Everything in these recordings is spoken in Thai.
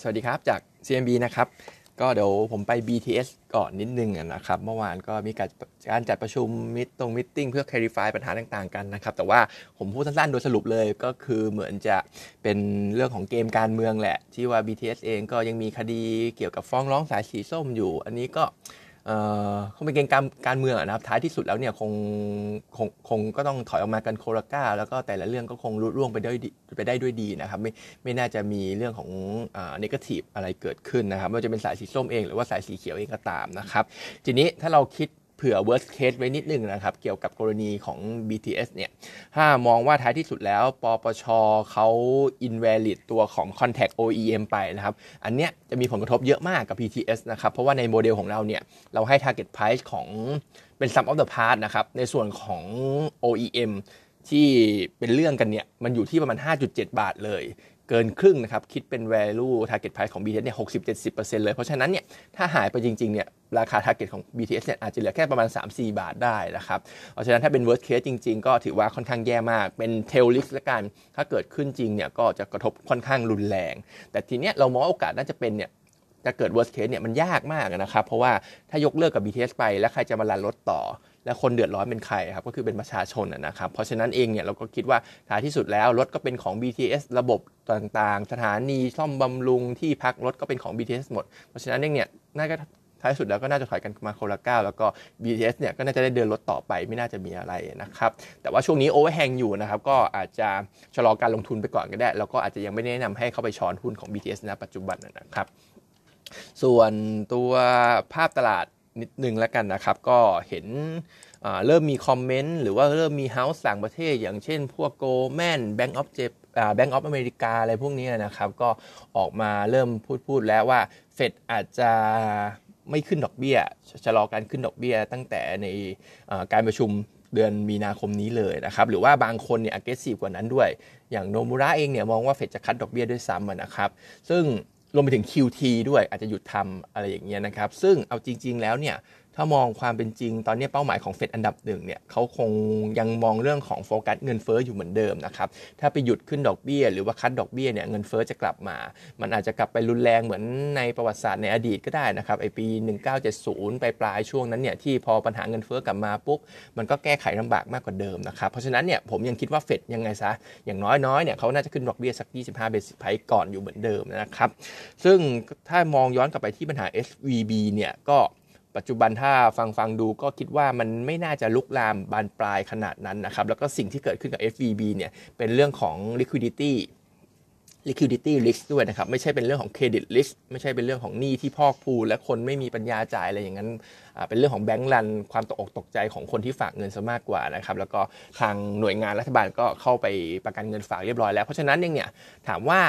สวัสดีครับจาก CMB นะครับ ก็เดี๋ยวผมไป BTS ก่อนนิดนึงนะครับ เมื่อวานก็มีการการจัดประชุมมิตรงมิทติ้งเพื่อ clarify ปัญหาต่างๆกันนะครับ แต่ว่าผมพูดสั้นๆ โดยสรุปเลยก็คือเหมือนจะเป็นเรื่องของเกมการเมืองแหละ ที่ว่า BTS เองก็ยังมีคดีเกี่ยวกับฟ้องร้องสายสีส้มอยู่ อันนี้ก็ คงเป็นเกมการการเมืองนะครับ ท้ายที่สุดแล้วเนี่ยคงคงคงก็ต้องถอยออกมากันโคราก้า แล้วก็แต่ละเรื่องก็คงรุดร่วงไปได้ไปได้ด้วยดีนะครับ ไม่ไม่น่าจะมีเรื่องของเนกาทีฟอะไรเกิดขึ้นนะครับไม่ว่าจะเป็นสายสีส้มเองหรือว่าสายสีเขียวเองก็ตามนะครับ ทีนี้ถ้าเราคิด เผื่อ worst case ไว้นิดนึงนะครับ เกี่ยวกับกรณีของ BTS เนี่ย ถ้ามองว่าท้ายที่สุดแล้ว ปปชเขา invalid ตัวของ contact OEM ไปนะครับ อันเนี้ยจะมีผลกระทบเยอะมากกับ BTS นะครับ เพราะว่าในโมเดลของเราเนี่ย เราให้ target price ของเป็น sum of the part นะครับ ในส่วนของ OEM ที่เป็นเรื่องกันเนี่ย มันอยู่ที่ประมาณ 5.7 บาทเลย เกินครึ่งนะครับ คิดเป็น value target price ของ BTS เนี่ย60-70%เลย เพราะฉะนั้นเนี่ย ถ้าหายไปจริง ๆ เนี่ย ราคา target ของ BTS เนี่ยอาจจะเหลือแค่ประมาณ 3-4 บาทได้นะครับ เพราะฉะนั้นถ้าเป็น worst case จริง ๆ ก็ถือว่าค่อนข้างแย่มาก เป็น tail risk ละกัน ถ้าเกิดขึ้นจริงเนี่ย ก็จะกระทบค่อนข้างรุนแรง แต่ทีเนี้ยเรามองโอกาสน่าจะเป็นเนี่ยจะเกิด worst case เนี่ยมันยากมากนะครับ เพราะว่าถ้ายกเลิกกับ BTS ไปแล้วใครจะมาลันรถต่อ และคนเดือดร้อนเป็นใครครับก็คือเป็นประชาชนนะครับเพราะฉะนั้นเองเนี่ยเราก็คิดว่าท้ายที่สุดแล้วรถก็เป็นของ BTS ระบบต่างๆ สถานีซ่อมบำรุงที่พักรถก็เป็นของ BTS หมด เพราะฉะนั้นเองเนี่ยน่าจะท้ายสุดแล้วก็น่าจะถอยกันมาโคละก้าแล้วก็ BTS เนี่ยก็น่าจะได้เดินรถต่อไปไม่น่าจะมีอะไรนะครับ แต่ว่าช่วงนี้โอเวอร์แฮงอยู่นะครับ ก็อาจจะชะลอการลงทุนไปก่อนก็ได้ แล้วก็อาจจะยังไม่แนะนำให้เข้าไปช้อนหุ้นของ BTS นปัจจุบันนะครับ ส่วนตัวภาพตลาด นิดนึงแล้วกันนะครับ ก็เห็นเริ่มมี comment หรือว่าเริ่มมี house ต่างประเทศ อย่างเช่น พวก Goldman Bank of J Bank of America อะไรพวกนี้นะครับ ก็ออกมาเริ่มพูดพูดแล้วว่าเฟดอาจจะไม่ขึ้นดอกเบี้ยชะลอการขึ้นดอกเบี้ยตั้งแต่ในการประชุมเดือนมีนาคมนี้เลยนะครับ หรือว่าบางคนเนี่ย aggressive กว่านั้นด้วย อย่างโนมูระเองเนี่ยมองว่าเฟดจะ cut ดอกเบี้ยด้วยซ้ำนะครับ ซึ่ง รวมไปถึง QT ด้วยอาจจะหยุดทำอะไรอย่างเงี้ยนะครับ ซึ่งเอาจริง ๆ แล้วเนี่ย ถ้ามองความเป็นจริง ตอนนี้เป้าหมายของเฟดอันดับหนึ่งเนี่ยเขาคงยังมองเรื่องของโฟกัสเงินเฟอ้ออยู่เหมือนเดิมนะครับ ถ้าไปหยุดขึ้นดอกเบี้ย หรือว่าคัดดอกเบี้ยเนี่ยเงินเฟอ้อจะกลับมา มันอาจจะกลับไปรุนแรงเหมือนในประวัติศาสตร์ในอดีตก็ได้นะครับไอปี 1970 ไปปลายช่วงนั้นเนี่ยที่พอปัญหาเงินเฟอ้อกลับมาปุ๊บมันก็แก้ไขลำบากมากกว่าเดิมนะครับเพราะฉะนั้นเนี่ยผมยังคิดว่าเฟดยังไงซะอย่างน้อยๆเนี่ยเขาน่าจะขึ้นดอกเบี้ยสัก 25 เบสิสไพร์ก่อนอยู่เหมือนเดิมนะครับซึ่งถ้ามองย้อนกลับไปที่ปัญหา SVB เนี่ยก็ ปัจจุบันถ้าฟังฟังดูก็คิดว่ามันไม่น่าจะลุกลามบานปลายขนาดนั้นนะครับแล้วก็สิ่งที่เกิดขึ้นกับ FVB เนี่ยเป็นเรื่องของ liquidity liquidity risk ด้วยนะครับ ไม่ใช่เป็นเรื่องของ credit risk ไม่ใช่เป็นเรื่องของหนี้ที่พอกพูและคนไม่มีปัญญาจ่ายอะไรอย่างนั้น เป็นเรื่องของแบงก์รัน ความตกอกตกใจของคนที่ฝากเงินซะมากกว่านะครับ แล้วก็ทางหน่วยงานรัฐบาลก็เข้าไปประกันเงินฝากเรียบร้อยแล้ว เพราะฉะนั้นเองเนี่ยถามว่า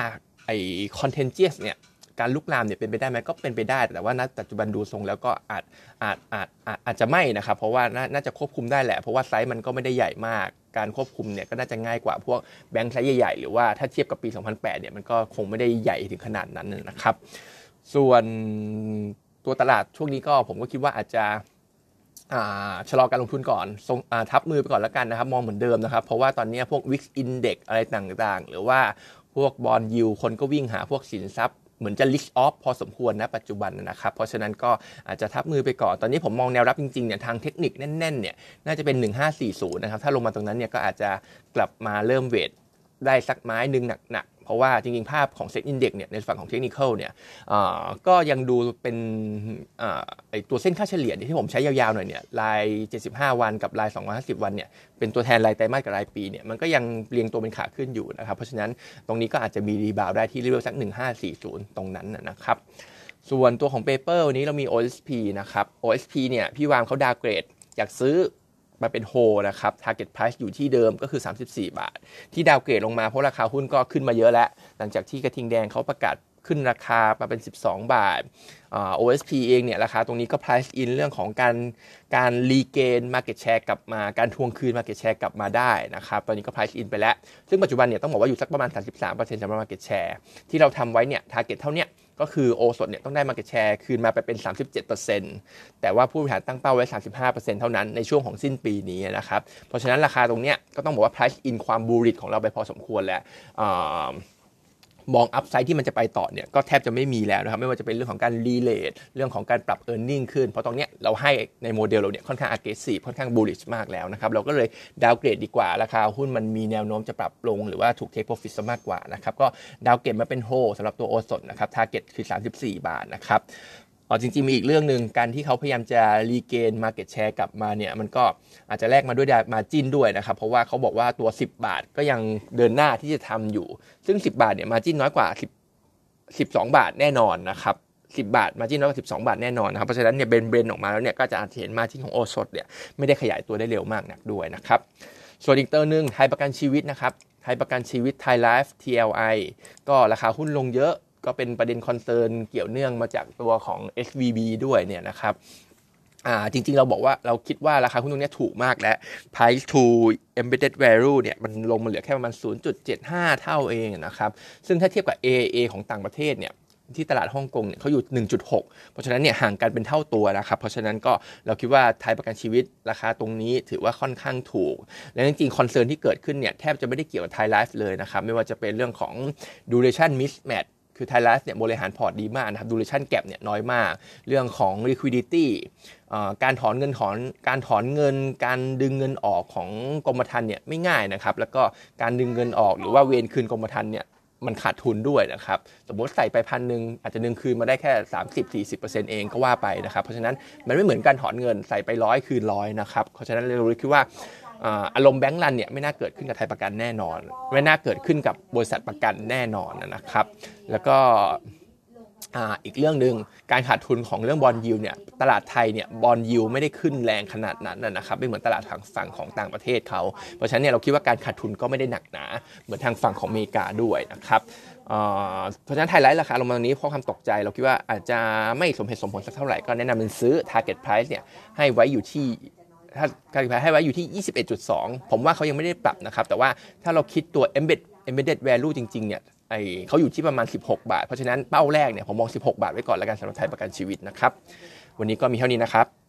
ไอ้ contagious เนี่ย การลุกลามเนี่ยเป็นไปได้ไหมก็เป็นไปได้ แต่ว่าณปัจจุบันดูทรงแล้วก็อาจอาจอาจอาจอาจจะไม่นะครับเพราะว่าน่าจะควบคุมได้แหละ เพราะว่าไซส์มันก็ไม่ได้ใหญ่มาก การควบคุมเนี่ยก็น่าจะง่ายกว่าพวกแบงค์ไซส์ใหญ่ๆหรือว่าถ้าเทียบกับปี 2008 เนี่ยมันก็คงไม่ได้ใหญ่ถึงขนาดนั้นนะครับ ส่วนตัวตลาดช่วงนี้ก็ผมก็คิดว่าอาจจะชะลอการลงทุนก่อนทับมือไปก่อนแล้วกันนะครับ มองเหมือนเดิมนะครับ เพราะว่าตอนนี้พวก Wix Index อะไรต่างๆ หรือว่าพวกบอลยูคนก็วิ่งหาพวกสินทรัพย์ เหมือนจะ list off พอสมควรนะปัจจุบันนะครับ เพราะฉะนั้นก็อาจจะทับมือไปก่อน ตอนนี้ผมมองแนวรับจริงๆเนี่ยทางเทคนิคแน่นๆเนี่ยน่าจะเป็น 1540 นะครับ ถ้าลงมาตรงนั้นเนี่ยก็อาจจะกลับมาเริ่มเวทได้สักไม้หนึ่งหนัก เพราะว่าจริงๆ ภาพของเซ็ตอินเด็กเนี่ยในฝั่งของเทคนิคเนี่ยก็ยังดูเป็นไอตัวเส้นค่าเฉลี่ยที่ผมใช้ยาวๆหน่อยเนี่ยราย 75 วันกับราย 250 วันเนี่ยเป็นตัวแทนรายไตรมาสกับรายปีเนี่ยมันก็ยังเรียงตัวเป็นขาขึ้นอยู่นะครับ เพราะฉะนั้นตรงนี้ก็อาจจะมี rebound ได้ที่เรียกสัก 1540 ตรงนั้นนะครับส่วนตัวของ paper วันนี้เรามี OSP นะครับ OSP เนี่ยพี่วามเขา downgrade จากซื้อ มาเป็นโฮนะครับ target price อยู่ที่เดิมก็คือ 34 บาท ที่ downgrade ลงมาเพราะราคาหุ้นก็ขึ้นมาเยอะแล้ว หลังจากที่กระทิงแดงเขาประกาศขึ้นราคามาเป็น 12 บาท OSP เองเนี่ยราคาตรงนี้ก็ price in เรื่องของการการรีเกน market share กลับมาการทวงคืน market share กลับมาได้นะครับ ตอนนี้ก็ price in ไปแล้ว ซึ่งปัจจุบันเนี่ยต้องบอกว่าอยู่สักประมาณ 33%สำหรับ market share ที่เราทำไว้เนี่ย target เท่านี้ ก็คือโอสดเนี่ยต้องได้ Market Share คืนมาไปเป็น 37%แต่ว่าผู้บริหารตั้งเป้าไว้ 35%เท่านั้นในช่วงของสิ้นปีนี้นะครับ เพราะฉะนั้นราคาตรงเนี้ยก็ต้องบอกว่า price in ความบูริตของเราไปพอสมควรแล้ว มอง upside ที่มันจะไปต่อเนี่ยก็แทบจะไม่มีแล้วนะครับไม่ว่าจะเป็นเรื่องของการ re-rate เรื่องของการปรับ e a r n i n g ขึ้น เพราะตรงเนี้ยเราให้ในโมเดลเราเนี่ยค่อนข้าง aggressive ค่อนข้าง bullish มากแล้วนะครับเราก็เลย downgrade ดีกว่าราคาหุ้นมันมีแนวโน้มจะปรับลงหรือว่าถูก take profit ซมากกว่านะครับก็ downgrade มาเป็นโฮสำหรับตัวโอสถนะครับ target คือ 34 บาทนะครับ อ๋อจริงๆมีอีกเรื่องหนึ่งการที่เขาพยายามจะ regain market share กลับมาเนี่ยมันก็อาจจะแลกมาด้วย margin ด้วยนะครับ เพราะว่าเขาบอกว่าตัว 10 บาทก็ยังเดินหน้าที่จะทำอยู่ ซึ่ง 10 บาทเนี่ยมาจิ้นน้อยกว่า 10 12 บาทแน่นอนนะครับ10 บาทมาจิ้นน้อยกว่า12 บาทแน่นอนนะครับเพราะฉะนั้นเนี่ยเบนเบนออกมาแล้วเนี่ยก็จะอาจเห็นมาจิ้นของโอสดเนี่ยไม่ได้ขยายตัวได้เร็วมากนักด้วยนะครับส่วนอีกตัวหนึ่งไทยประกันชีวิตนะครับไทยประกันชีวิตไทยไลฟ์ TLI ก็ราคาหุ้นลงเยอะ ก็เป็นประเด็นคอนเซิร์นเกี่ยวเนื่องมาจากตัวของ SVB ด้วยเนี่ยนะครับจริงๆ เราบอกว่าเราคิดว่าราคาหุ้นตรงนี้ถูกมากและ price to embedded value เนี่ยมันลงมาเหลือแค่ประมาณ 0.75 เท่าเองนะครับ ซึ่งถ้าเทียบกับ AIA ของต่างประเทศเนี่ยที่ตลาดฮ่องกงเนี่ยเขาอยู่ 1.6 เพราะฉะนั้นเนี่ยห่างกันเป็นเท่าตัวนะครับ เพราะฉะนั้นก็เราคิดว่าไทยประกันชีวิตราคาตรงนี้ถือว่าค่อนข้างถูก และจริงๆ concern ที่เกิดขึ้นเนี่ยแทบจะไม่ได้เกี่ยวกับไทยไลฟ์เลยนะครับ ไม่ว่าจะเป็นเรื่องของ duration mismatch คือไทยไลฟ์เนี่ยบริหารพอร์ตดีมากนะครับ duration gap เนี่ยน้อยมาก เรื่องของ liquidity การถอนเงินถอนการถอนเงิน การดึงเงินออกของกรมธรรม์เนี่ยไม่ง่ายนะครับแล้วก็การดึงเงินออกหรือว่าเวนคืนกรมธรรม์เนี่ยมันขาดทุนด้วยนะครับ สมมติใส่ไปพันหนึ่งอาจจะดึงคืนมาได้แค่ 30-40%เองก็ว่าไปนะครับ เพราะฉะนั้นมันไม่เหมือนการถอนเงินใส่ไปร้อยคืนร้อยนะครับ เพราะฉะนั้นเราคิดว่า อารมณ์แบงก์รันเนี่ยไม่น่าเกิดขึ้นกับไทยประกันแน่นอน ไม่น่าเกิดขึ้นกับบริษัทประกันแน่นอนนะครับ แล้วก็อีกเรื่องหนึ่งการขาดทุนของเรื่อง bond yield เนี่ยตลาดไทยเนี่ย bond yield ไม่ได้ขึ้นแรงขนาดนั้นนะครับไม่เหมือนตลาดทางฝั่งของต่างประเทศเขา เพราะฉะนั้นเนี่ยเราคิดว่าการขาดทุนก็ไม่ได้หนักหนาเหมือนทางฝั่งของอเมริกาด้วยนะครับเพราะฉะนั้นไทยไลฟ์ราคาลงมาตรงนี้เพราะความตกใจเราคิดว่าอาจจะไม่สมเหตุสมผลสักเท่าไหร่ก็แนะนำเป็นซื้อ target price เนี่ยให้ไว้อยู่ที่ การขายให้ไว้อยู่ที่ 21.2 ผมว่าเขายังไม่ได้ปรับนะครับ แต่ว่าถ้าเราคิดตัว embed embedded value จริง ๆ เนี่ยไอเขาอยู่ที่ประมาณ 16 บาท เพราะฉะนั้นเป้าแรกเนี่ยผมมอง 16 บาทไว้ก่อนแล้วกันสำหรับไทยประกันชีวิตนะครับ วันนี้ก็มีเท่านี้นะครับ